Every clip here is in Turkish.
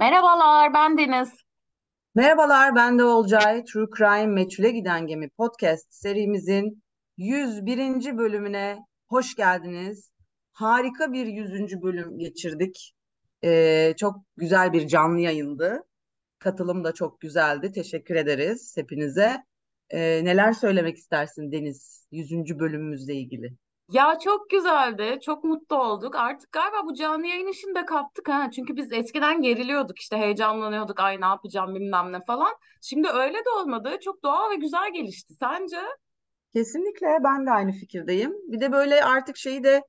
Merhabalar, ben Deniz. Merhabalar, ben de Olcay. True Crime Meçhule Giden Gemi podcast serimizin 101. bölümüne hoş geldiniz. Harika bir 100. bölüm geçirdik. Ee, çok güzel bir canlı yayındı. Katılım da çok güzeldi. Teşekkür ederiz hepinize. Ee, neler söylemek istersin Deniz 100. bölümümüzle ilgili? Ya çok güzeldi, çok mutlu olduk. Artık galiba bu canlı yayın işini de kaptık ha. Çünkü biz eskiden geriliyorduk işte heyecanlanıyorduk. Ay ne yapacağım bilmem ne falan. Şimdi öyle de olmadı. Çok doğal ve güzel gelişti. Sence? Kesinlikle ben de aynı fikirdeyim. Bir de böyle artık şeyi de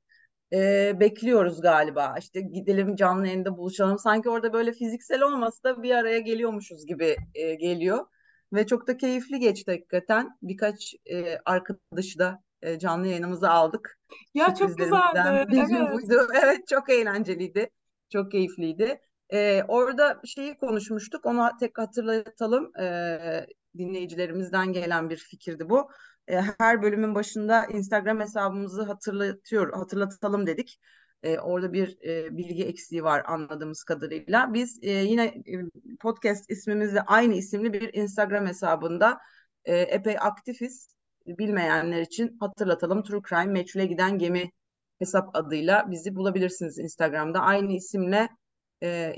e, bekliyoruz galiba. İşte gidelim canlı yayında buluşalım. Sanki orada böyle fiziksel olmasa da bir araya geliyormuşuz gibi e, geliyor. Ve çok da keyifli geçti hakikaten. Birkaç e, arkadaşı da e, canlı yayınımıza aldık. Ya çok güzeldi. Biri Evet. buydu. Evet çok eğlenceliydi. Çok keyifliydi. E, orada şeyi konuşmuştuk. Onu tek hatırlatalım. E, dinleyicilerimizden gelen bir fikirdi bu e, her bölümün başında Instagram hesabımızı hatırlatıyor, hatırlatalım dedik. E, orada bir e, bilgi eksiği var anladığımız kadarıyla. Biz e, yine e, podcast ismimizle aynı isimli bir Instagram hesabında e, epey aktifiz. Bilmeyenler için hatırlatalım. True Crime Meçhule Giden Gemi hesap adıyla bizi bulabilirsiniz Instagram'da. Aynı isimle e,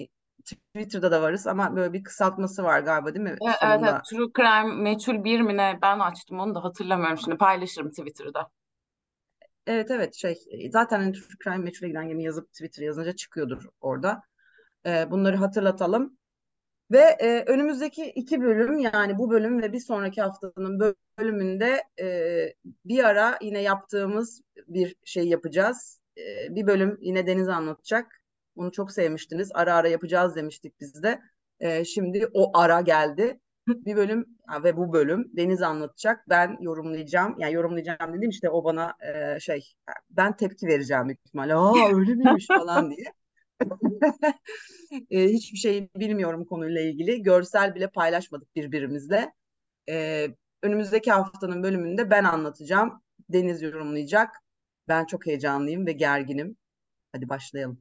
Twitter'da da varız ama böyle bir kısaltması var galiba değil mi Evet, evet, evet. sonunda? True Crime Meçhul bir mi ne? Ben açtım onu da hatırlamıyorum şimdi. Paylaşırım Twitter'da. Evet evet şey zaten hani True Crime Meçhule Giden Gemi yazıp Twitter yazınca çıkıyordur orada. Ee, bunları hatırlatalım. Ve e, önümüzdeki iki bölüm yani bu bölüm ve bir sonraki haftanın bölümünde e, bir ara yine yaptığımız bir şey yapacağız. E, bir bölüm yine Deniz anlatacak. Bunu çok sevmiştiniz. Ara ara yapacağız demiştik biz de. E, şimdi o ara geldi. Bir bölüm ve bu bölüm Deniz anlatacak. Ben yorumlayacağım. Yani yorumlayacağım dedim işte o bana e, şey ben tepki vereceğim ihtimalle. Aa öyle miymiş falan diye. E, hiçbir şey bilmiyorum konuyla ilgili. Görsel bile paylaşmadık birbirimizle. E, önümüzdeki haftanın bölümünde ben anlatacağım. Deniz yorumlayacak. Ben çok heyecanlıyım ve gerginim. Hadi başlayalım.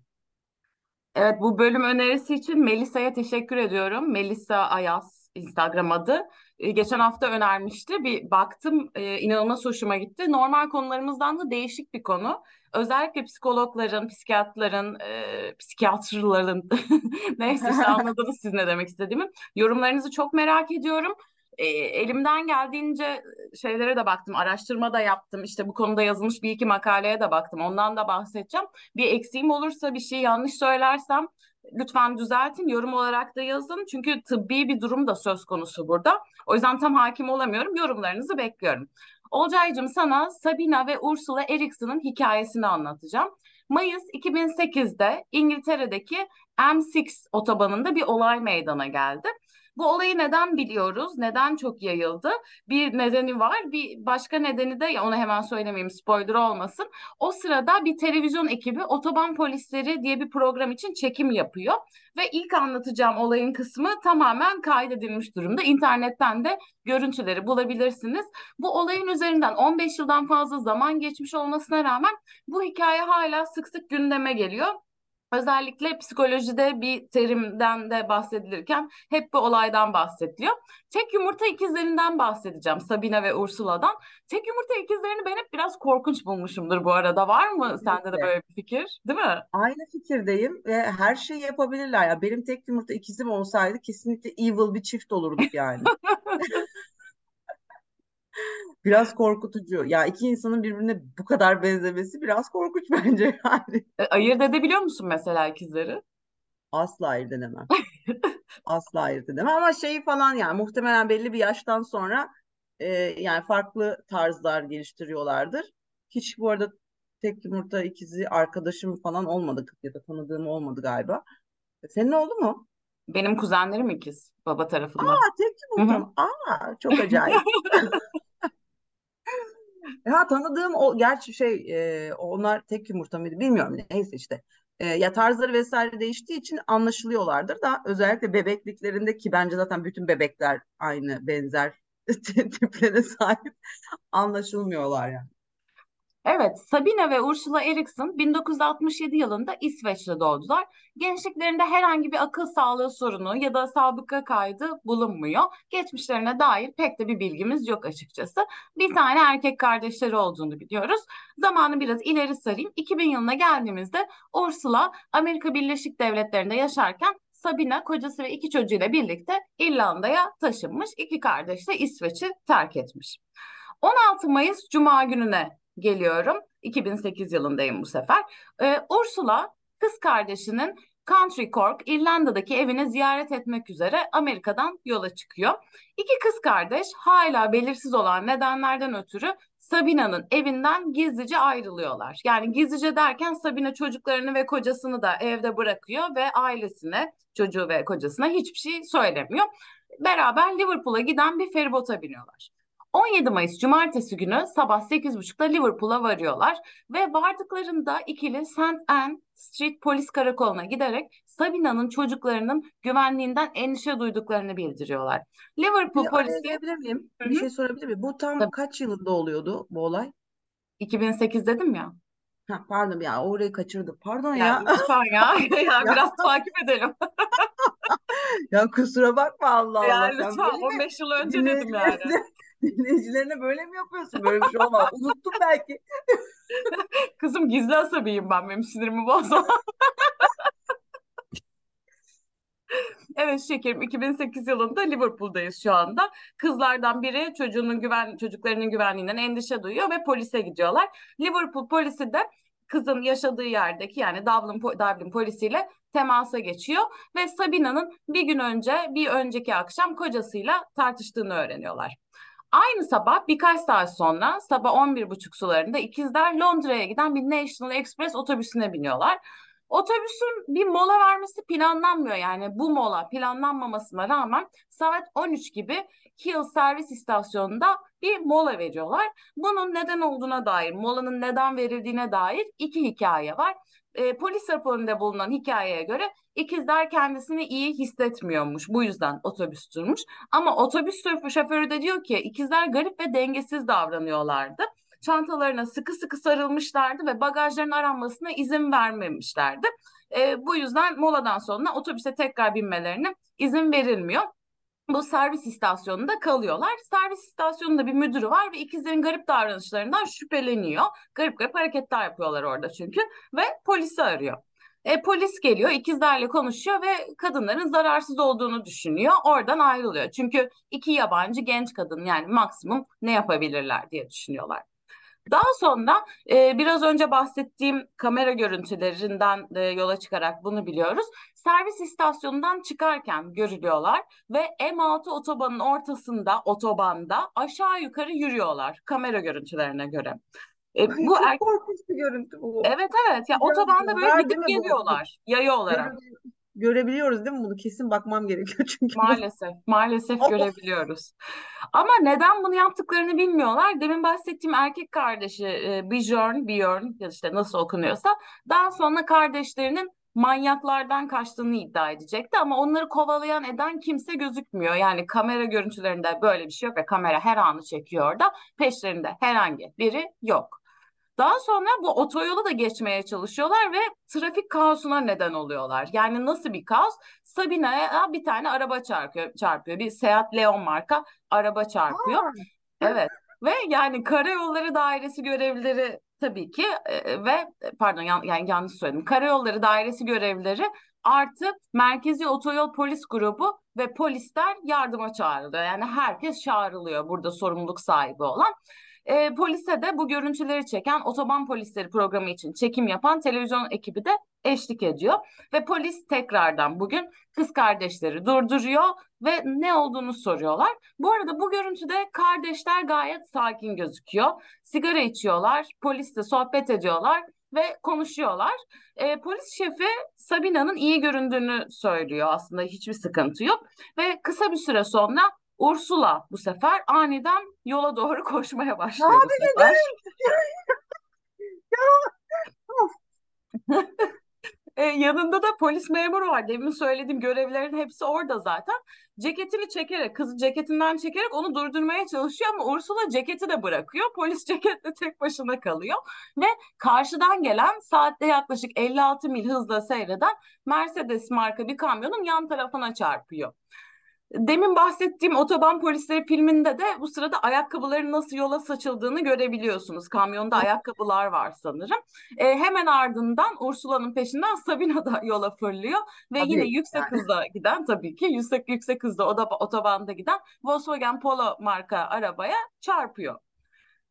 Evet bu bölüm önerisi için Melisa'ya teşekkür ediyorum. Melisa Ayaz Instagram adı. Ee, geçen hafta önermişti. Bir baktım e, inanılmaz hoşuma gitti. Normal konularımızdan da değişik bir konu. Özellikle psikologların, psikiyatrların, e, psikiyatrların neyse işte anladınız siz ne demek istediğimi. Yorumlarınızı çok merak ediyorum. E, elimden geldiğince şeylere de baktım, araştırma da yaptım. İşte bu konuda yazılmış bir iki makaleye de baktım. Ondan da bahsedeceğim. Bir eksiğim olursa, bir şey yanlış söylersem lütfen düzeltin. Yorum olarak da yazın. Çünkü tıbbi bir durum da söz konusu burada. O yüzden tam hakim olamıyorum. Yorumlarınızı bekliyorum. Olcaycığım sana Sabina ve Ursula Erikson'un hikayesini anlatacağım. Mayıs 2008'de İngiltere'deki M6 otobanında bir olay meydana geldi. Bu olayı neden biliyoruz? Neden çok yayıldı? Bir nedeni var. Bir başka nedeni de onu hemen söylemeyeyim spoiler olmasın. O sırada bir televizyon ekibi Otoban Polisleri diye bir program için çekim yapıyor. Ve ilk anlatacağım olayın kısmı tamamen kaydedilmiş durumda. İnternetten de görüntüleri bulabilirsiniz. Bu olayın üzerinden 15 yıldan fazla zaman geçmiş olmasına rağmen bu hikaye hala sık sık gündeme geliyor. Özellikle psikolojide bir terimden de bahsedilirken hep bu olaydan bahsediliyor. Tek yumurta ikizlerinden bahsedeceğim Sabina ve Ursula'dan. Tek yumurta ikizlerini ben hep biraz korkunç bulmuşumdur bu arada. Var mı sende de Kesinlikle. böyle bir fikir, değil mi? Aynı fikirdeyim ve her şeyi yapabilirler. Ya benim tek yumurta ikizim olsaydı kesinlikle evil bir çift olurduk yani. Biraz korkutucu. Ya iki insanın birbirine bu kadar benzemesi biraz korkunç bence yani. E, Ayırt edebiliyor musun mesela ikizleri? Asla ayırt edemem. Asla ayırt edemem ama şey falan yani muhtemelen belli bir yaştan sonra e, yani farklı tarzlar geliştiriyorlardır. Hiç bu arada tek yumurta ikizi arkadaşım falan olmadı ya da tanıdığım olmadı galiba. Senin oldu mu? Benim kuzenlerim ikiz baba tarafından. Aa tek yumurta. Aa çok acayip. Ya tanıdığım o gerçi şey e, onlar tek yumurta mıydı bilmiyorum neyse işte. E, ya tarzları vesaire değiştiği için anlaşılıyorlardır da özellikle bebekliklerinde ki bence zaten bütün bebekler aynı benzer tiplere sahip anlaşılmıyorlar yani. Evet, Sabine ve Ursula Eriksson 1967 yılında İsveç'te doğdular. Gençliklerinde herhangi bir akıl sağlığı sorunu ya da sabıka kaydı bulunmuyor. Geçmişlerine dair pek de bir bilgimiz yok açıkçası. Bir tane erkek kardeşleri olduğunu biliyoruz. Zamanı biraz ileri sarayım. 2000 yılına geldiğimizde Ursula Amerika Birleşik Devletleri'nde yaşarken Sabina kocası ve iki çocuğuyla birlikte İrlanda'ya taşınmış. İki kardeş de İsveç'i terk etmiş. 16 Mayıs Cuma gününe geliyorum. 2008 yılındayım bu sefer. Ee, Ursula kız kardeşinin Country Cork, İrlanda'daki evini ziyaret etmek üzere Amerika'dan yola çıkıyor. İki kız kardeş hala belirsiz olan nedenlerden ötürü Sabina'nın evinden gizlice ayrılıyorlar. Yani gizlice derken Sabina çocuklarını ve kocasını da evde bırakıyor ve ailesine, çocuğu ve kocasına hiçbir şey söylemiyor. Beraber Liverpool'a giden bir feribota biniyorlar. 17 Mayıs Cumartesi günü sabah 8.30'da Liverpool'a varıyorlar ve vardıklarında ikili St. Anne Street polis karakoluna giderek Sabina'nın çocuklarının güvenliğinden endişe duyduklarını bildiriyorlar. Liverpool Bir polisi... araya miyim? Hı-hı. Bir şey sorabilir miyim? Bu tam Tabii. kaç yılında oluyordu bu olay? 2008 dedim ya. Ha, pardon ya orayı kaçırdık. Pardon Ya ya. lütfen ya. ya Ya. biraz takip edelim. Ya kusura bakma Allah Ya Allah. Sen lütfen böyle mi 15 yıl önce dedim yani. Dinleyicilerine, böyle mi yapıyorsun? Böyle bir şey olmaz. Unuttum belki. Kızım gizli asabiyim ben benim sinirimi bozma. Evet şekerim 2008 yılında Liverpool'dayız şu anda. Kızlardan biri çocuğunun güven çocuklarının güvenliğinden endişe duyuyor ve polise gidiyorlar. Liverpool polisi de kızın yaşadığı yerdeki yani Dublin, Dublin polisiyle temasa geçiyor ve Sabina'nın bir gün önce bir önceki akşam kocasıyla tartıştığını öğreniyorlar. Aynı sabah birkaç saat sonra sabah 11.30 sularında ikizler Londra'ya giden bir National Express otobüsüne biniyorlar. Otobüsün bir mola vermesi planlanmıyor yani bu mola planlanmamasına rağmen saat 13 gibi Kiel servis istasyonunda bir mola veriyorlar. Bunun neden olduğuna dair, molanın neden verildiğine dair iki hikaye var. E, polis raporunda bulunan hikayeye göre ikizler kendisini iyi hissetmiyormuş. Bu yüzden otobüs durmuş. Ama otobüs şoförü de diyor ki ikizler garip ve dengesiz davranıyorlardı çantalarına sıkı sıkı sarılmışlardı ve bagajların aranmasına izin vermemişlerdi. E, bu yüzden moladan sonra otobüse tekrar binmelerine izin verilmiyor. Bu servis istasyonunda kalıyorlar. Servis istasyonunda bir müdürü var ve ikizlerin garip davranışlarından şüpheleniyor. Garip garip hareketler yapıyorlar orada çünkü ve polisi arıyor. E, polis geliyor, ikizlerle konuşuyor ve kadınların zararsız olduğunu düşünüyor. Oradan ayrılıyor. Çünkü iki yabancı genç kadın yani maksimum ne yapabilirler diye düşünüyorlar. Daha sonra e, biraz önce bahsettiğim kamera görüntülerinden e, yola çıkarak bunu biliyoruz. Servis istasyonundan çıkarken görülüyorlar ve M6 otobanın ortasında otobanda aşağı yukarı yürüyorlar kamera görüntülerine göre. E, Ay, bu çok er... korkunç bir görüntü bu. Evet evet ya otobanda böyle gidip geliyorlar yayı olarak. Görebiliyoruz değil mi bunu? Kesin bakmam gerekiyor çünkü. Maalesef, maalesef görebiliyoruz. Ama neden bunu yaptıklarını bilmiyorlar. Demin bahsettiğim erkek kardeşi e, Björn, Björn ya işte nasıl okunuyorsa daha sonra kardeşlerinin manyaklardan kaçtığını iddia edecekti ama onları kovalayan eden kimse gözükmüyor. Yani kamera görüntülerinde böyle bir şey yok ve kamera her anı çekiyor da peşlerinde herhangi biri yok. Daha sonra bu otoyolu da geçmeye çalışıyorlar ve trafik kaosuna neden oluyorlar. Yani nasıl bir kaos? Sabina'ya bir tane araba çarpıyor, çarpıyor. Bir Seat Leon marka araba çarpıyor. Aa. Evet. Ve yani Karayolları Dairesi görevlileri tabii ki e, ve pardon yan, yani yanlış söyledim. Karayolları Dairesi görevlileri artı Merkezi Otoyol Polis Grubu ve polisler yardıma çağrılıyor. Yani herkes çağrılıyor burada sorumluluk sahibi olan. E, polise de bu görüntüleri çeken otoban polisleri programı için çekim yapan televizyon ekibi de eşlik ediyor. Ve polis tekrardan bugün kız kardeşleri durduruyor ve ne olduğunu soruyorlar. Bu arada bu görüntüde kardeşler gayet sakin gözüküyor. Sigara içiyorlar, polisle sohbet ediyorlar ve konuşuyorlar. E, polis şefi Sabina'nın iyi göründüğünü söylüyor aslında hiçbir sıkıntı yok. Ve kısa bir süre sonra Ursula bu sefer aniden yola doğru koşmaya başlıyor Abi bu sefer. E, yanında da polis memuru var. Demin söylediğim görevlerin hepsi orada zaten. Ceketini çekerek, kızı ceketinden çekerek onu durdurmaya çalışıyor ama Ursula ceketi de bırakıyor. Polis ceketle tek başına kalıyor. Ve karşıdan gelen saatte yaklaşık 56 mil hızla seyreden Mercedes marka bir kamyonun yan tarafına çarpıyor. Demin bahsettiğim Otoban Polisleri filminde de bu sırada ayakkabıların nasıl yola saçıldığını görebiliyorsunuz. Kamyonda ayakkabılar var sanırım. E, hemen ardından Ursula'nın peşinden Sabina da yola fırlıyor ve Tabii, yine yüksek yani. hızla giden tabii ki yüksek yüksek hızda o da otobanda giden Volkswagen Polo marka arabaya çarpıyor.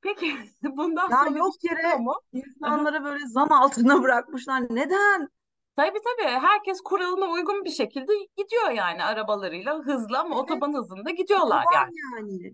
Peki bundan Ya sonra yok yere mu? insanları böyle zan altına bırakmışlar. Neden? Tabii tabii herkes kuralına uygun bir şekilde gidiyor yani arabalarıyla hızlı ama Evet. otoban hızında gidiyorlar Otoban yani. yani.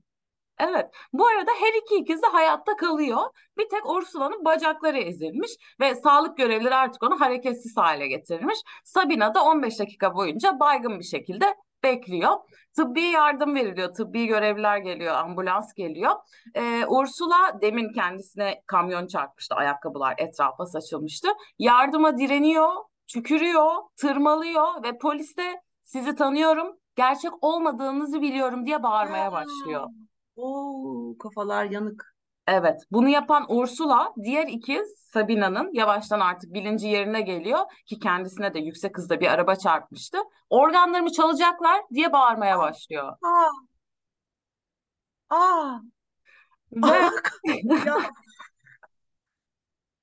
Evet. Bu arada her iki ikiz de hayatta kalıyor. Bir tek Ursula'nın bacakları ezilmiş ve sağlık görevlileri artık onu hareketsiz hale getirmiş. Sabina da 15 dakika boyunca baygın bir şekilde bekliyor. Tıbbi yardım veriliyor, tıbbi görevliler geliyor, ambulans geliyor. Ee, Ursula demin kendisine kamyon çarpmıştı, ayakkabılar etrafa saçılmıştı. Yardıma direniyor, tükürüyor, tırmalıyor ve polis de sizi tanıyorum, gerçek olmadığınızı biliyorum diye bağırmaya başlıyor. Oo, kafalar yanık. Evet, bunu yapan Ursula, diğer ikiz Sabina'nın yavaştan artık bilinci yerine geliyor ki kendisine de yüksek hızda bir araba çarpmıştı. Organlarımı çalacaklar diye bağırmaya başlıyor. Aa. Aa. Ve Ya.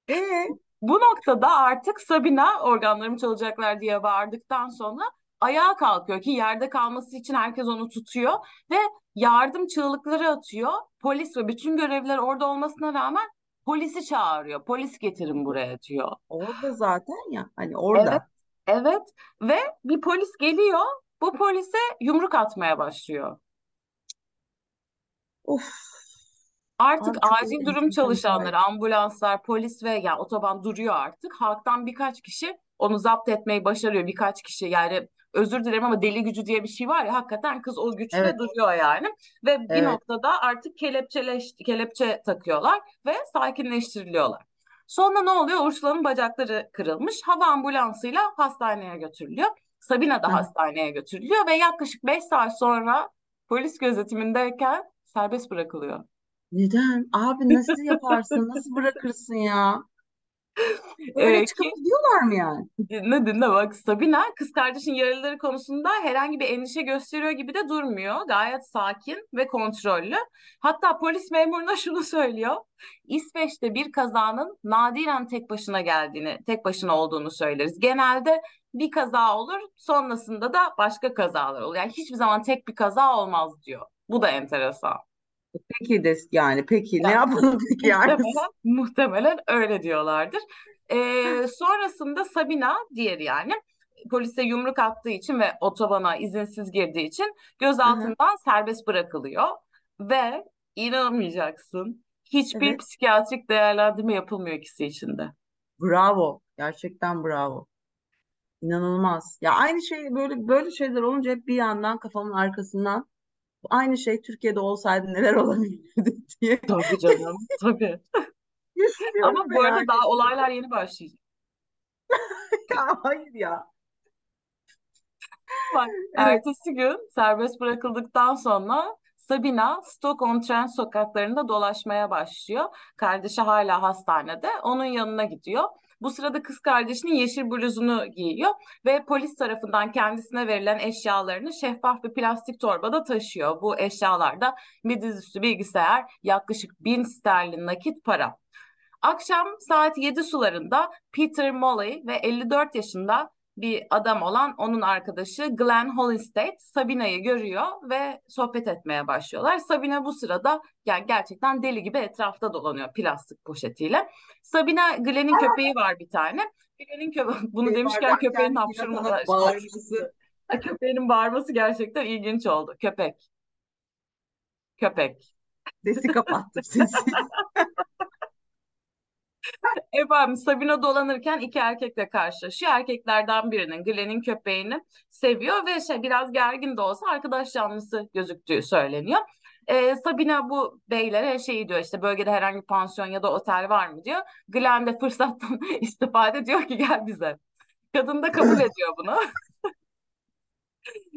Ee, bu noktada artık Sabina organlarımı çalacaklar diye bağırdıktan sonra ayağa kalkıyor ki yerde kalması için herkes onu tutuyor ve yardım çığlıkları atıyor. Polis ve bütün görevliler orada olmasına rağmen polisi çağırıyor. Polis getirin buraya diyor. orada zaten ya. Hani orada. Evet, evet ve bir polis geliyor. Bu polise yumruk atmaya başlıyor. Of. Artık Abi çok acil durum çalışanları, ambulanslar, polis ve ya otoban duruyor artık. Halktan birkaç kişi onu zapt etmeyi başarıyor. Birkaç kişi yani özür dilerim ama deli gücü diye bir şey var ya hakikaten kız o güçle Evet. duruyor yani. Ve bir Evet. noktada artık kelepçeleş, kelepçe takıyorlar ve sakinleştiriliyorlar. Sonra ne oluyor? Ursula'nın bacakları kırılmış. Hava ambulansıyla hastaneye götürülüyor. Sabina da Hı. hastaneye götürülüyor ve yaklaşık 5 saat sonra polis gözetimindeyken serbest bırakılıyor. Neden? Abi nasıl yaparsın? Nasıl bırakırsın ya? Böyle Ee, çıkıp ki gidiyorlar mı yani? dinle dinle bak Sabina kız kardeşin yaralıları konusunda herhangi bir endişe gösteriyor gibi de durmuyor. Gayet sakin ve kontrollü. Hatta polis memuruna şunu söylüyor. İsveç'te bir kazanın nadiren tek başına geldiğini, tek başına olduğunu söyleriz. Genelde bir kaza olur, sonrasında da başka kazalar olur. Yani hiçbir zaman tek bir kaza olmaz diyor. Bu da enteresan. Peki de yani peki ne yapalım peki yani? Muhtemelen, muhtemelen öyle diyorlardır. Ee, sonrasında Sabina diğeri yani polise yumruk attığı için ve otobana izinsiz girdiği için gözaltından serbest bırakılıyor ve inanmayacaksın hiçbir Evet. psikiyatrik değerlendirme yapılmıyor ikisi için de. Bravo. Gerçekten bravo. İnanılmaz. Ya aynı şey böyle böyle şeyler olunca hep bir yandan kafamın arkasından aynı şey Türkiye'de olsaydı neler olabilirdi diye Tabii canım, tabii. Ama bu arada yani daha olaylar yeni başlayacak. ya hayır ya. Bak, Evet. ertesi gün serbest bırakıldıktan sonra Sabina Stoke-on-Trent sokaklarında dolaşmaya başlıyor. Kardeşi hala hastanede. Onun yanına gidiyor. Bu sırada kız kardeşinin yeşil bluzunu giyiyor ve polis tarafından kendisine verilen eşyalarını şeffaf bir plastik torbada taşıyor. Bu eşyalarda bir dizüstü bilgisayar, yaklaşık bin sterlin nakit para. Akşam saat 7 sularında Peter Molly ve 54 yaşında bir adam olan onun arkadaşı Glenn Hollinstate Sabina'yı görüyor ve sohbet etmeye başlıyorlar. Sabina bu sırada yani gerçekten deli gibi etrafta dolanıyor plastik poşetiyle. Sabina Glenn'in köpeği var bir tane. Glenn'in köpeği bunu Şey demişken köpeğin hapşırması bağırması. köpeğinin bağırması gerçekten ilginç oldu. Köpek. Köpek. Sesi kapattım sesi. Efendim Sabina dolanırken iki erkekle karşılaşıyor. Erkeklerden birinin Glenn'in köpeğini seviyor ve şey biraz gergin de olsa arkadaş canlısı gözüktüğü söyleniyor. Ee, Sabina bu beylere şey diyor işte bölgede herhangi bir pansiyon ya da otel var mı diyor. Glenn de fırsattan istifade diyor ki gel bize. Kadın da kabul ediyor bunu.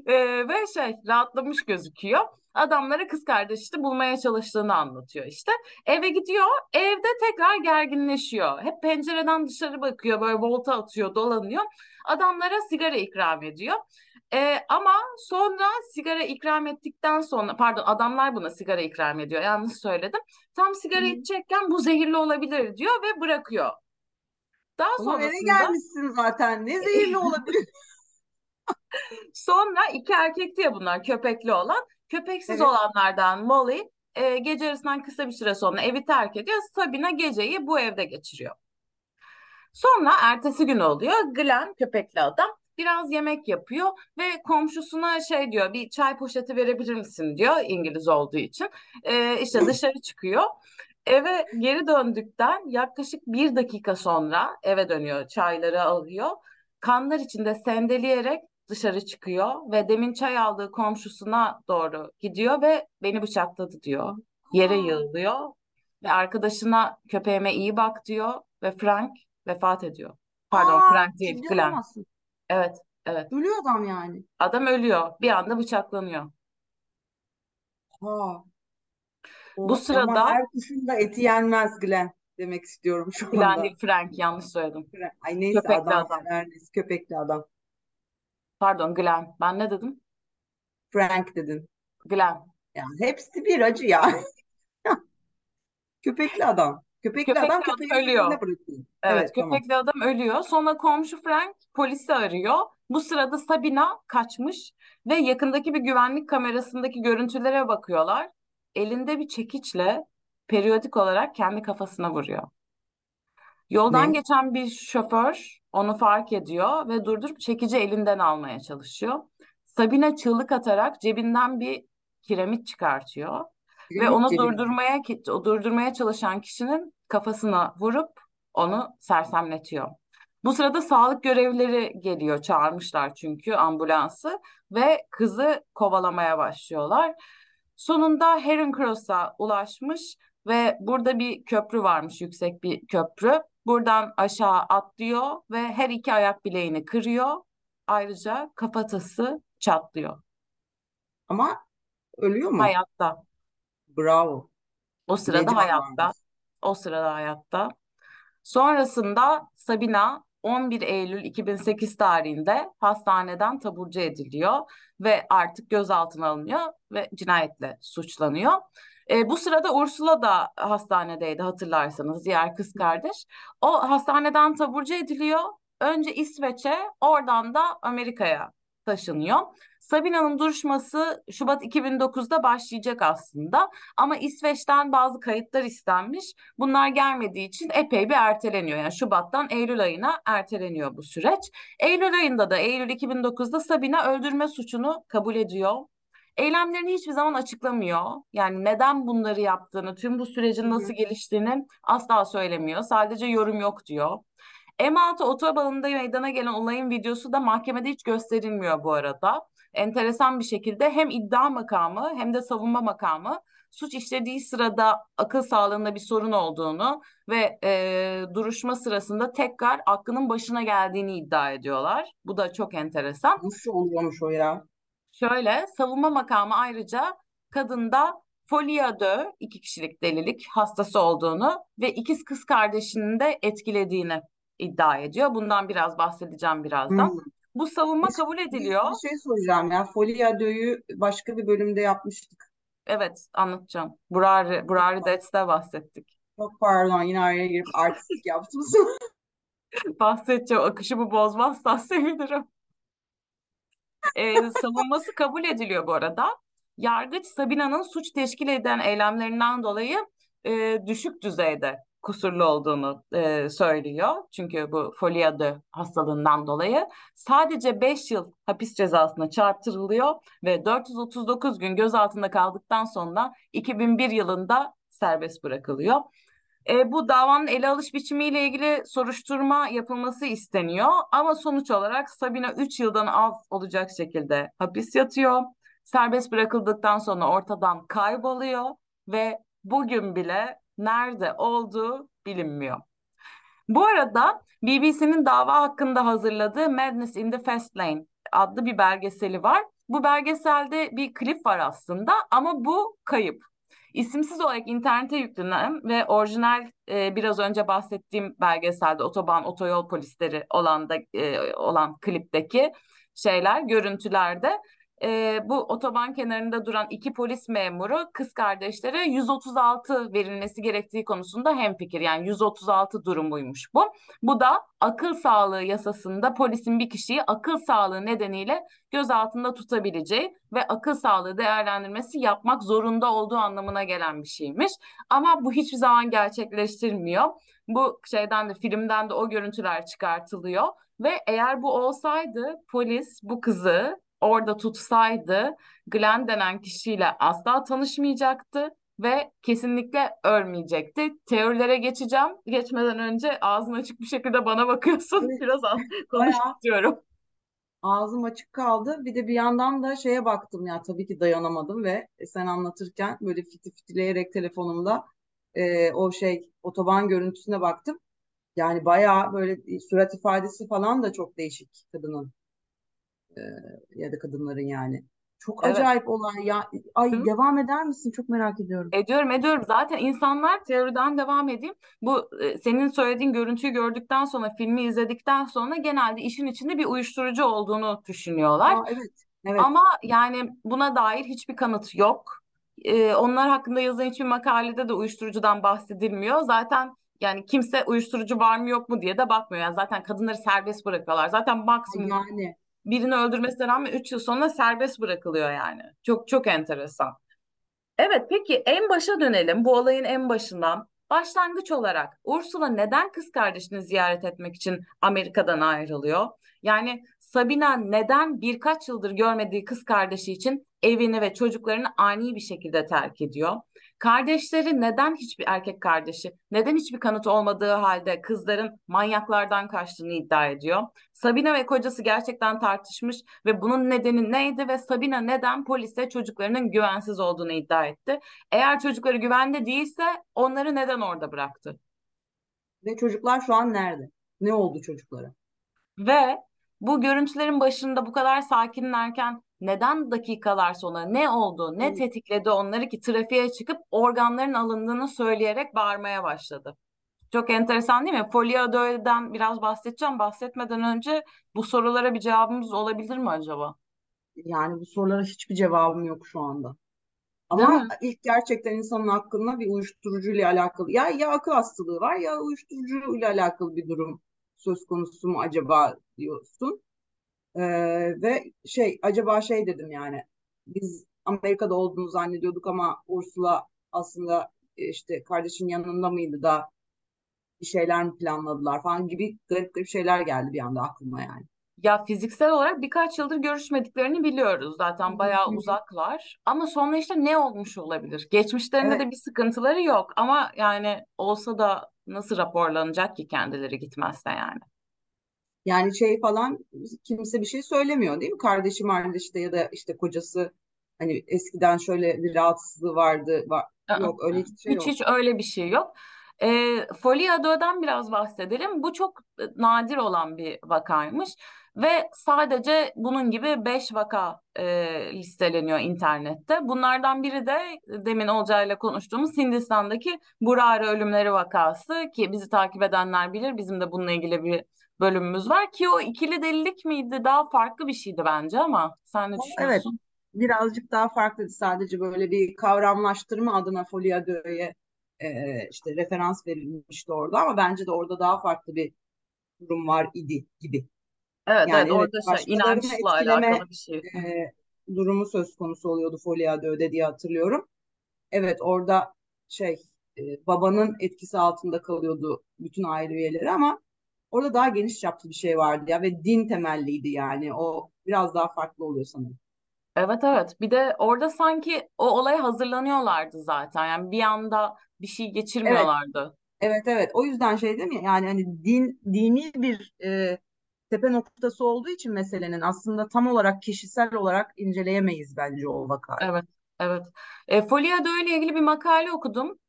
Ee, ve şey rahatlamış gözüküyor. Adamlara kız kardeşini bulmaya çalıştığını anlatıyor işte. Eve gidiyor, evde tekrar gerginleşiyor. Hep pencereden dışarı bakıyor, böyle volta atıyor, dolanıyor. Adamlara sigara ikram ediyor. Ee, ama sonra sigara ikram ettikten sonra, pardon adamlar buna sigara ikram ediyor, yanlış söyledim. Tam sigara Hı. içecekken bu zehirli olabilir diyor ve bırakıyor. Daha Ulan eve sonrasında gelmişsin zaten. Ne zehirli olabilir? Sonra iki erkekti ya bunlar köpekli olan. Köpeksiz Evet. olanlardan Molly e, gece yarısından kısa bir süre sonra evi terk ediyor. Sabina geceyi bu evde geçiriyor. Sonra ertesi gün oluyor. Glenn köpekli adam biraz yemek yapıyor ve komşusuna şey diyor bir çay poşeti verebilir misin diyor İngiliz olduğu için. E, işte dışarı çıkıyor. Eve geri döndükten yaklaşık bir dakika sonra eve dönüyor, çayları alıyor. Kanlar içinde sendeleyerek dışarı çıkıyor ve demin çay aldığı komşusuna doğru gidiyor ve beni bıçakladı diyor. Yere yığılıyor ve arkadaşına köpeğime iyi bak diyor ve Frank vefat ediyor. Pardon aa, Frank değil Glenn. olamazsın. Evet, evet. Ölüyor adam yani. Adam ölüyor. Bir anda bıçaklanıyor. Ha, Bu o zaman sırada her kuşun da eti yenmez Glenn demek istiyorum şu Glenn anda. değil Frank yanlış söyledim. Ay neyse Köpekli adam adam. her neyse köpekli adam. Pardon Glenn. Ben ne dedim? Frank dedin. Glenn. Yani hepsi bir acı ya. Köpekli adam. Köpekli adam Köpekli adam köpeğin ölüyor. bırakıyor. Evet, Evet tamam. köpekli adam ölüyor. Sonra komşu Frank polisi arıyor. Bu sırada Sabina kaçmış ve yakındaki bir güvenlik kamerasındaki görüntülere bakıyorlar. Elinde bir çekiçle periyodik olarak kendi kafasına vuruyor. Yoldan Ne? geçen bir şoför onu fark ediyor ve durdurup çekici elinden almaya çalışıyor. Sabina çığlık atarak cebinden bir kiremit çıkartıyor ve Kiremit onu cebinden. durdurmaya o durdurmaya çalışan kişinin kafasına vurup onu sersemletiyor. Bu sırada sağlık görevlileri geliyor, çağırmışlar çünkü ambulansı ve kızı kovalamaya başlıyorlar. Sonunda Heron Cross'a ulaşmış ve burada bir köprü varmış, yüksek bir köprü. Buradan aşağı atlıyor ve her iki ayak bileğini kırıyor. Ayrıca kafatası çatlıyor. Ama ölüyor mu? Hayatta. Bravo. O sırada can hayatta. varmış. O sırada hayatta. Sonrasında Sabina 11 Eylül 2008 tarihinde hastaneden taburcu ediliyor ve artık gözaltına alınıyor ve cinayetle suçlanıyor. E, bu sırada Ursula da hastanedeydi hatırlarsanız diğer kız kardeş. O hastaneden taburcu ediliyor. Önce İsveç'e oradan da Amerika'ya taşınıyor. Sabina'nın duruşması Şubat 2009'da başlayacak aslında ama İsveç'ten bazı kayıtlar istenmiş. Bunlar gelmediği için epey bir erteleniyor. Yani Şubat'tan Eylül ayına erteleniyor bu süreç. Eylül ayında da Eylül 2009'da Sabina öldürme suçunu kabul ediyor. Eylemlerini hiçbir zaman açıklamıyor. Yani neden bunları yaptığını, tüm bu sürecin nasıl geliştiğini asla söylemiyor. Sadece yorum yok diyor. M6 otobanında meydana gelen olayın videosu da mahkemede hiç gösterilmiyor bu arada. Enteresan bir şekilde hem iddia makamı hem de savunma makamı suç işlediği sırada akıl sağlığında bir sorun olduğunu ve e, duruşma sırasında tekrar aklının başına geldiğini iddia ediyorlar. Bu da çok enteresan. Nasıl oluyormuş o ya? Şöyle savunma makamı ayrıca kadında folia de iki kişilik delilik hastası olduğunu ve ikiz kız kardeşinin de etkilediğini iddia ediyor. Bundan biraz bahsedeceğim birazdan. Hmm. Bu savunma kabul ediliyor. bir şey soracağım ya. Foliado'yu başka bir bölümde yapmıştık. Evet, anlatacağım. Burari, Burari Dets'te bahsettik. Çok pardon yine araya girip artistik yaptım. Bahsedeceğim. Akışımı bozmazsan sevinirim. Ee, savunması kabul ediliyor bu arada. Yargıç Sabina'nın suç teşkil eden eylemlerinden dolayı e, düşük düzeyde kusurlu olduğunu e, söylüyor. Çünkü bu folia de hastalığından dolayı sadece 5 yıl hapis cezasına çarptırılıyor ve 439 gün gözaltında kaldıktan sonra 2001 yılında serbest bırakılıyor. E, bu davanın ele alış biçimiyle ilgili soruşturma yapılması isteniyor ama sonuç olarak Sabina 3 yıldan az olacak şekilde hapis yatıyor. Serbest bırakıldıktan sonra ortadan kayboluyor ve bugün bile nerede olduğu bilinmiyor. Bu arada BBC'nin dava hakkında hazırladığı Madness in the Fast Lane adlı bir belgeseli var. Bu belgeselde bir klip var aslında ama bu kayıp. İsimsiz olarak internete yüklenen ve orijinal e, biraz önce bahsettiğim belgeselde otoban otoyol polisleri olan da e, olan klipteki şeyler görüntülerde e, bu otoban kenarında duran iki polis memuru kız kardeşlere 136 verilmesi gerektiği konusunda hemfikir. Yani 136 durumuymuş bu. Bu da akıl sağlığı yasasında polisin bir kişiyi akıl sağlığı nedeniyle gözaltında tutabileceği ve akıl sağlığı değerlendirmesi yapmak zorunda olduğu anlamına gelen bir şeymiş. Ama bu hiçbir zaman gerçekleştirmiyor. Bu şeyden de filmden de o görüntüler çıkartılıyor ve eğer bu olsaydı polis bu kızı orada tutsaydı Glenn denen kişiyle asla tanışmayacaktı ve kesinlikle ölmeyecekti. Teorilere geçeceğim. Geçmeden önce ağzın açık bir şekilde bana bakıyorsun. Biraz konuş istiyorum. Ağzım açık kaldı. Bir de bir yandan da şeye baktım ya tabii ki dayanamadım ve sen anlatırken böyle fiti fitileyerek telefonumda e, o şey otoban görüntüsüne baktım. Yani bayağı böyle surat ifadesi falan da çok değişik kadının e, ya da kadınların yani. Çok Evet. acayip olay ya. Ay Hı? devam eder misin? Çok merak ediyorum. Ediyorum ediyorum. Zaten insanlar teoriden devam edeyim. Bu e, senin söylediğin görüntüyü gördükten sonra filmi izledikten sonra genelde işin içinde bir uyuşturucu olduğunu düşünüyorlar. Aa, evet. Evet. Ama yani buna dair hiçbir kanıt yok. Ee, onlar hakkında yazılan hiçbir makalede de uyuşturucudan bahsedilmiyor. Zaten yani kimse uyuşturucu var mı yok mu diye de bakmıyor. Yani zaten kadınları serbest bırakıyorlar. Zaten maksimum Yani birini öldürmesine rağmen 3 yıl sonra serbest bırakılıyor yani. Çok çok enteresan. Evet peki en başa dönelim. Bu olayın en başından. Başlangıç olarak Ursula neden kız kardeşini ziyaret etmek için Amerika'dan ayrılıyor? Yani Sabina neden birkaç yıldır görmediği kız kardeşi için evini ve çocuklarını ani bir şekilde terk ediyor? Kardeşleri neden hiçbir erkek kardeşi, neden hiçbir kanıt olmadığı halde kızların manyaklardan kaçtığını iddia ediyor? Sabina ve kocası gerçekten tartışmış ve bunun nedeni neydi ve Sabina neden polise çocuklarının güvensiz olduğunu iddia etti? Eğer çocukları güvende değilse onları neden orada bıraktı? ve çocuklar şu an nerede? Ne oldu çocuklara? Ve bu görüntülerin başında bu kadar sakinlerken neden dakikalar sonra ne oldu, ne tetikledi onları ki trafiğe çıkıp organların alındığını söyleyerek bağırmaya başladı. Çok enteresan değil mi? Folyadoid'den biraz bahsedeceğim. Bahsetmeden önce bu sorulara bir cevabımız olabilir mi acaba? Yani bu sorulara hiçbir cevabım yok şu anda. Ama ilk gerçekten insanın hakkında bir uyuşturucuyla alakalı ya ya akıl hastalığı var ya uyuşturucuyla alakalı bir durum söz konusu mu acaba diyorsun. Ee, ve şey acaba şey dedim yani biz Amerika'da olduğunu zannediyorduk ama Ursula aslında e, işte kardeşin yanında mıydı da bir şeyler mi planladılar falan gibi garip garip şeyler geldi bir anda aklıma yani. Ya fiziksel olarak birkaç yıldır görüşmediklerini biliyoruz. Zaten bayağı uzaklar. Ama sonra işte ne olmuş olabilir? Geçmişlerinde Evet de bir sıkıntıları yok. Ama yani olsa da nasıl raporlanacak ki kendileri gitmezse yani? Yani şey falan kimse bir şey söylemiyor değil mi? Kardeşi kardeşi ya da işte kocası hani eskiden şöyle bir rahatsızlığı vardı. Var. Yok öyle hiçbir şey Hiç yok. hiç öyle bir şey yok. E, Foliado'dan biraz bahsedelim. Bu çok e, nadir olan bir vakaymış ve sadece bunun gibi 5 vaka e, listeleniyor internette. Bunlardan biri de demin Olcay'la konuştuğumuz Hindistan'daki Burari ölümleri vakası ki bizi takip edenler bilir. Bizim de bununla ilgili bir bölümümüz var ki o ikili delilik miydi? Daha farklı bir şeydi bence ama sen ne Ama evet düşünüyorsun? birazcık daha farklı sadece böyle bir kavramlaştırma adına Foliado'ya e, işte referans verilmişti orada ama bence de orada daha farklı bir durum var idi gibi. Evet evet Yani evet orada şey başkalarını inançla etkileme alakalı bir şey. e, durumu söz konusu oluyordu Foliado'da diye hatırlıyorum. Evet orada şey e, babanın etkisi altında kalıyordu bütün aile üyeleri ama orada daha geniş çaplı bir şey vardı ya ve din temelliydi yani o biraz daha farklı oluyor sanırım. Evet evet. Bir de orada sanki o olaya hazırlanıyorlardı zaten. Yani bir anda bir şey Evet geçirmiyorlardı. evet evet o yüzden şey değil mi yani hani din dini bir e, tepe noktası olduğu için meselenin aslında tam olarak kişisel olarak inceleyemeyiz bence o vakayı. Evet, evet. E, Foliado ile ilgili bir makale okudum.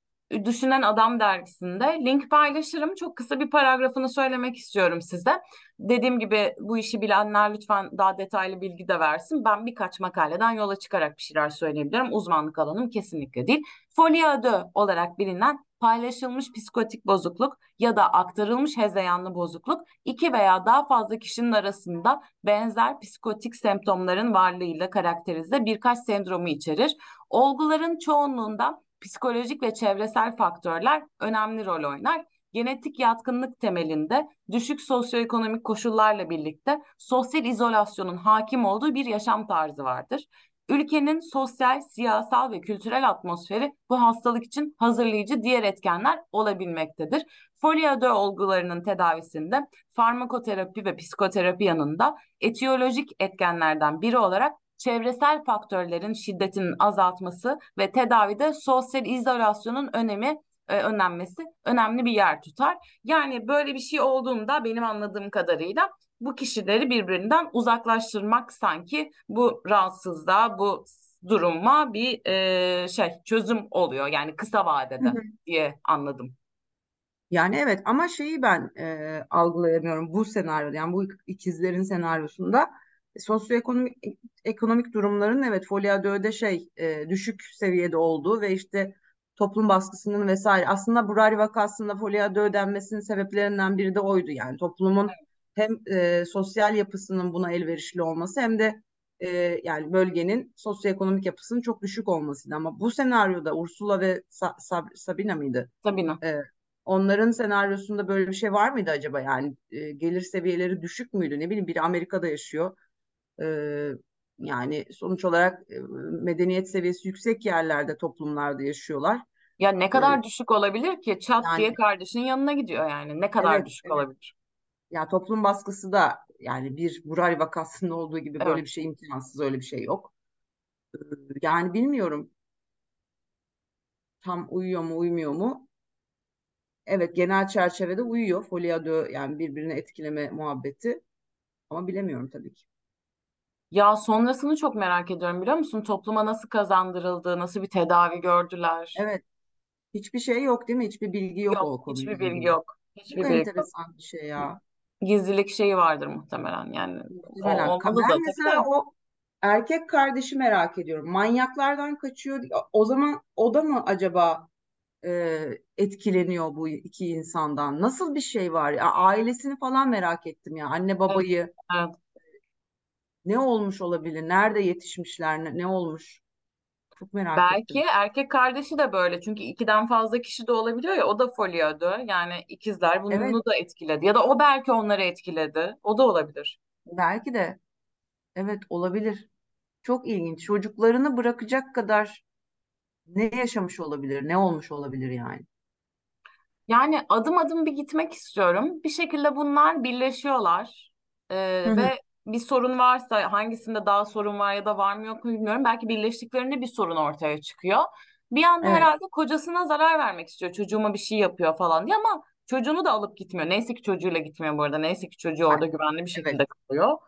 Düşünen Adam dergisinde. Link paylaşırım. Çok kısa bir paragrafını söylemek istiyorum size. Dediğim gibi bu işi bilenler lütfen daha detaylı bilgi de versin. Ben birkaç makaleden yola çıkarak bir şeyler söyleyebilirim. Uzmanlık alanım kesinlikle değil. Folia 2 olarak bilinen paylaşılmış psikotik bozukluk ya da aktarılmış hezeyanlı bozukluk iki veya daha fazla kişinin arasında benzer psikotik semptomların varlığıyla karakterize birkaç sendromu içerir. Olguların çoğunluğunda psikolojik ve çevresel faktörler önemli rol oynar. Genetik yatkınlık temelinde düşük sosyoekonomik koşullarla birlikte sosyal izolasyonun hakim olduğu bir yaşam tarzı vardır. Ülkenin sosyal, siyasal ve kültürel atmosferi bu hastalık için hazırlayıcı diğer etkenler olabilmektedir. Folia 4 olgularının tedavisinde farmakoterapi ve psikoterapi yanında etiyolojik etkenlerden biri olarak çevresel faktörlerin şiddetinin azaltması ve tedavide sosyal izolasyonun önemi e, önlenmesi önemli bir yer tutar. Yani böyle bir şey olduğunda benim anladığım kadarıyla bu kişileri birbirinden uzaklaştırmak sanki bu rahatsızlığa, bu duruma bir e, şey çözüm oluyor. Yani kısa vadede diye anladım. Yani evet ama şeyi ben e, algılayamıyorum bu senaryoda yani bu ikizlerin senaryosunda sosyoekonomik ekonomik durumların evet Folyado'da şey e, düşük seviyede olduğu ve işte toplum baskısının vesaire aslında Burari vakasında Folyado'ya ödenmesinin sebeplerinden biri de oydu yani. Toplumun hem e, sosyal yapısının buna elverişli olması hem de e, yani bölgenin sosyoekonomik yapısının çok düşük olmasıydı. Ama bu senaryoda Ursula ve Sa Sab Sabina mıydı? Sabina. E, onların senaryosunda böyle bir şey var mıydı acaba? Yani e, gelir seviyeleri düşük müydü? Ne bileyim biri Amerika'da yaşıyor. Ee, yani sonuç olarak medeniyet seviyesi yüksek yerlerde toplumlarda yaşıyorlar. Ya ne kadar ee, düşük olabilir ki? Çat yani, diye kardeşinin yanına gidiyor yani. Ne kadar evet, düşük evet. olabilir? Ya toplum baskısı da yani bir Burari vakasında olduğu gibi evet. böyle bir şey imkansız öyle bir şey yok. Yani bilmiyorum tam uyuyor mu uymuyor mu? Evet genel çerçevede uyuyor. Foliado yani birbirini etkileme muhabbeti. Ama bilemiyorum tabii ki. Ya sonrasını çok merak ediyorum biliyor musun? Topluma nasıl kazandırıldı, nasıl bir tedavi gördüler? Evet. Hiçbir şey yok değil mi? Hiçbir bilgi yok, Yok, o konuyla hiçbir bilgi ilgili. yok. Çok Hiçbir bilgi yok. enteresan bir şey ya. Gizlilik şeyi vardır muhtemelen yani. O Muhtemelen. olmalı Ben da tabii mesela de. o erkek kardeşi merak ediyorum. Manyaklardan kaçıyor. O zaman o da mı acaba e, etkileniyor bu iki insandan? Nasıl bir şey var ya? Ailesini falan merak ettim ya. Anne Evet, babayı evet. Ne olmuş olabilir? Nerede yetişmişler? Ne, ne olmuş? Çok merak Belki ettim. erkek kardeşi de böyle çünkü ikiden fazla kişi de olabiliyor ya o da folyodu yani ikizler Evet, bunu da etkiledi ya da o belki onları etkiledi o da olabilir. belki de. Evet, olabilir. Çok ilginç. Çocuklarını bırakacak kadar ne yaşamış olabilir? Ne olmuş olabilir yani? Yani adım adım bir gitmek istiyorum bir şekilde bunlar birleşiyorlar Hı Ee, hı. ve bir sorun varsa hangisinde daha sorun var ya da var mı yok mu bilmiyorum belki birleştiklerinde bir sorun ortaya çıkıyor. Bir anda Evet, herhalde kocasına zarar vermek istiyor çocuğuma bir şey yapıyor falan diye ama çocuğunu da alıp gitmiyor. Neyse ki çocuğuyla gitmiyor bu arada neyse ki çocuğu orada güvenli bir evet. şekilde kalıyor.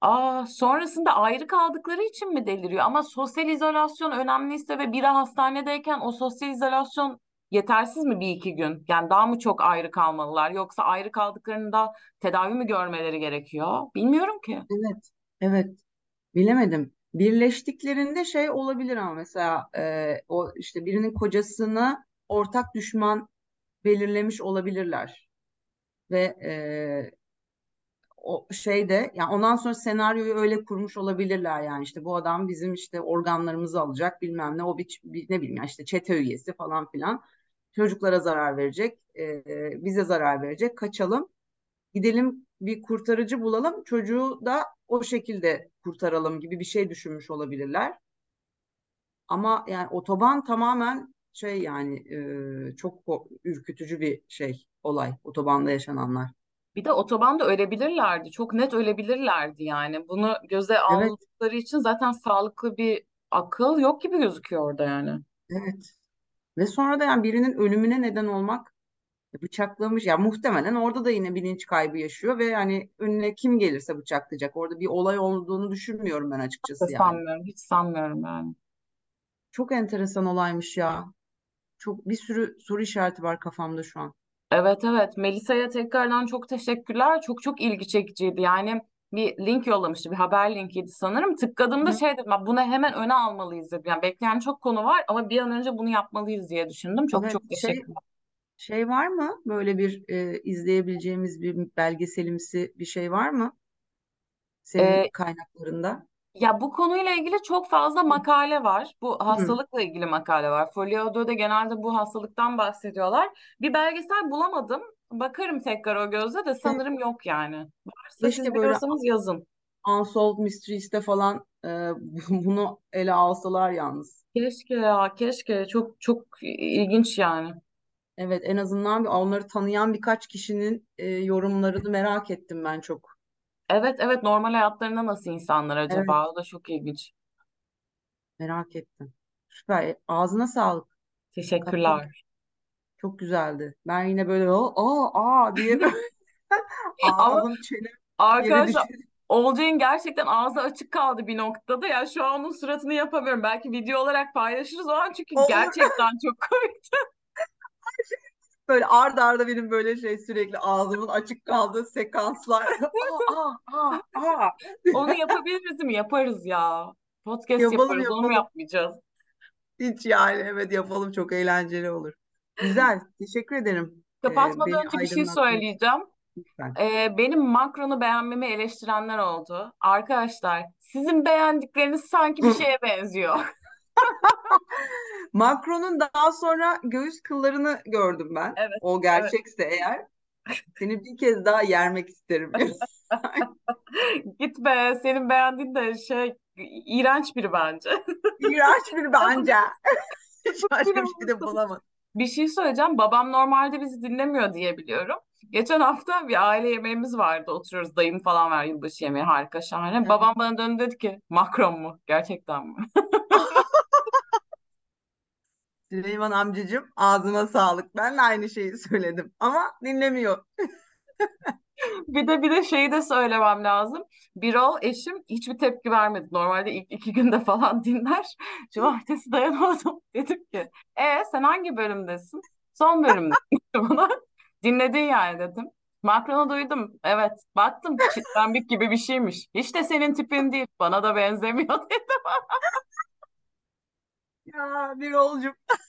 Aa, sonrasında ayrı kaldıkları için mi deliriyor? Ama sosyal izolasyon önemliyse ve biri hastanedeyken o sosyal izolasyon yetersiz mi bir iki gün? Yani daha mı çok ayrı kalmalılar? Yoksa ayrı kaldıklarında tedavi mi görmeleri gerekiyor? Bilmiyorum ki. Evet, evet. Bilemedim. Birleştiklerinde şey olabilir ama mesela e, o işte birinin kocasını ortak düşman belirlemiş olabilirler ve o şeyde yani ondan sonra senaryoyu öyle kurmuş olabilirler yani işte bu adam bizim işte organlarımızı alacak bilmem ne o bir, bir ne bileyim yani işte çete üyesi falan filan çocuklara zarar verecek e, bize zarar verecek kaçalım gidelim bir kurtarıcı bulalım çocuğu da o şekilde kurtaralım gibi bir şey düşünmüş olabilirler. Ama yani otoban tamamen şey yani e, çok ürkütücü bir şey olay otobanda yaşananlar. Bir de otobanda ölebilirlerdi. Çok net ölebilirlerdi yani. Bunu göze Evet, aldıkları için zaten sağlıklı bir akıl yok gibi gözüküyor orada yani. evet. Ve sonra da yani birinin ölümüne neden olmak bıçaklamış ya muhtemelen orada da yine bilinç kaybı yaşıyor ve yani önüne kim gelirse bıçaklayacak. Orada bir olay olduğunu düşünmüyorum ben açıkçası yani. Sanmıyorum, hiç sanmıyorum yani. Çok enteresan olaymış ya. çok bir sürü soru işareti var kafamda şu an. Evet evet Melisa'ya tekrardan çok teşekkürler. Çok çok ilgi çekiciydi. Yani bir link yollamıştı. Bir haber linkiydi sanırım. Tıkladığımda Hı. şey dedim. "Ben Bunu hemen öne almalıyız dedim. Yani bekleyen çok konu var ama bir an önce bunu yapmalıyız diye düşündüm. Çok Evet, çok şey teşekkürler. şey var mı? Böyle bir e, izleyebileceğimiz bir belgeselimsi bir şey var mı senin Ee, kaynaklarında? Ya bu konuyla ilgili çok fazla makale var. Bu Hı. hastalıkla ilgili makale var. Folio'da da genelde bu hastalıktan bahsediyorlar. Bir belgesel bulamadım. Bakarım tekrar o gözle de sanırım yok yani. Varsa siz Keşke böyle biliyorsanız yazın. Unsolved Mysteries'te falan e, bunu ele alsalar yalnız. Keşke ya, keşke. Çok çok ilginç yani. Evet, en azından bir- onları tanıyan birkaç kişinin e, yorumlarını merak ettim ben çok. Evet, evet. Normal hayatlarında nasıl insanlar Evet, acaba? O da çok ilginç. merak ettim. Süper. E, Ağzına sağlık. Kaptan Teşekkürler. çok güzeldi. Ben yine böyle o aa aa diye Ama ağzım çenem yere arkadaşlar düşürdü. Olcay'ın gerçekten ağzı açık kaldı bir noktada. Ya şu an onun suratını yapamıyorum. Belki video olarak paylaşırız o an çünkü Olur. gerçekten çok komik. Böyle ard arda benim böyle şey sürekli ağzımın açık kaldığı sekanslar. Aa aa aa. Onu yapabiliriz mi? Yaparız ya. Podcast Yapalım yaparız. Onu yapalım. yapmayacağız? Hiç yani evet yapalım çok eğlenceli olur. Güzel. Teşekkür ederim. Ee, Kapatmadan önce bir şey söyleyeceğim. lütfen. Ee, benim Macron'u beğenmemi eleştirenler oldu. Arkadaşlar, sizin beğendikleriniz sanki bir şeye benziyor. Macron'un daha sonra göğüs kıllarını gördüm ben. Evet, O evet. gerçekse eğer seni bir kez daha yermek isterim. Git be, senin beğendiğin de şey, iğrenç biri bence. İğrenç bir bence. Başka bir şey de bulamadım. Bir şey söyleyeceğim. Babam normalde bizi dinlemiyor diye biliyorum. Geçen hafta bir aile yemeğimiz vardı. Oturuyoruz. Dayım falan var yılbaşı yemeği. Harika, şahane. Evet. Babam bana döndü dedi ki, Macron mu? Gerçekten mi? Süleyman amcacığım ağzına sağlık. Ben de aynı şeyi söyledim ama dinlemiyor. Bir de bir de şeyi de söylemem lazım. Birol eşim hiçbir tepki vermedi. Normalde ilk iki günde falan dinler. Cumartesi dayanamadım. Dedim ki, e sen hangi bölümdesin? Son bölümde buna. Dinledin yani dedim. Macron'u duydum. Evet. Baktım çitlenbik gibi bir şeymiş. Hiç de senin tipin değil. Bana da benzemiyor dedim. Ya bir olcum.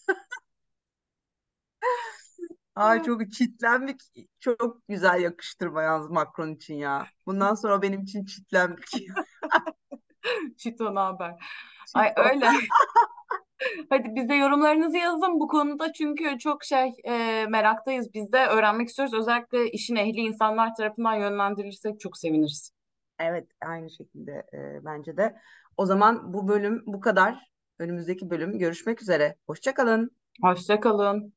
Ay çok çitlenmek çok güzel yakıştırma yalnız Macron için ya. Bundan sonra benim için çitlenmek. Çito haber? Ay Çito. öyle. Hadi bize yorumlarınızı yazın bu konuda çünkü çok şey e, meraktayız. Biz de öğrenmek istiyoruz. Özellikle işin ehli insanlar tarafından yönlendirilirsek çok seviniriz. Evet aynı şekilde e, bence de. O zaman bu bölüm bu kadar. Önümüzdeki bölüm görüşmek üzere. Hoşça kalın. Hoşça kalın.